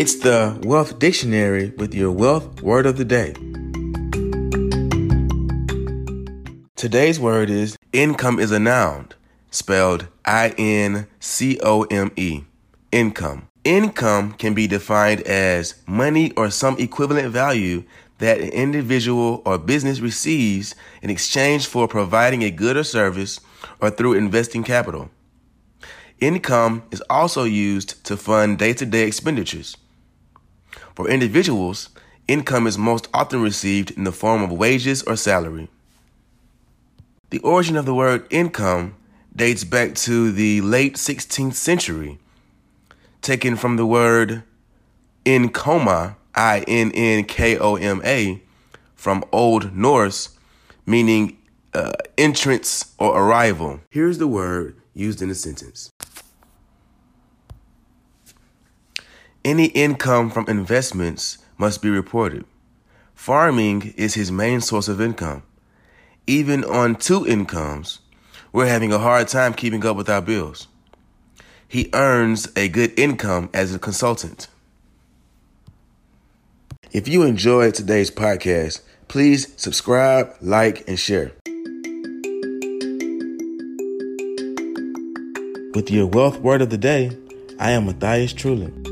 It's the Wealth Dictionary with your wealth word of the day. Today's word is income is a noun, spelled I N C O M E. Income. Income can be defined as money or some equivalent value that an individual or business receives in exchange for providing a good or service or through investing capital. Income is also used to fund day to day expenditures. For individuals, income is most often received in the form of wages or salary. The origin of the word income dates back to the late 16th century, taken from the word "innkoma," I N N K O M A, from Old Norse, meaning uh, entrance or arrival. Here's the word used in a sentence Any income from investments must be reported. Farming is his main source of income. Even on two incomes, we're having a hard time keeping up with our bills. He earns a good income as a consultant. If you enjoyed today's podcast, please subscribe, like, and share. With your wealth word of the day, I am Matthias Trulin.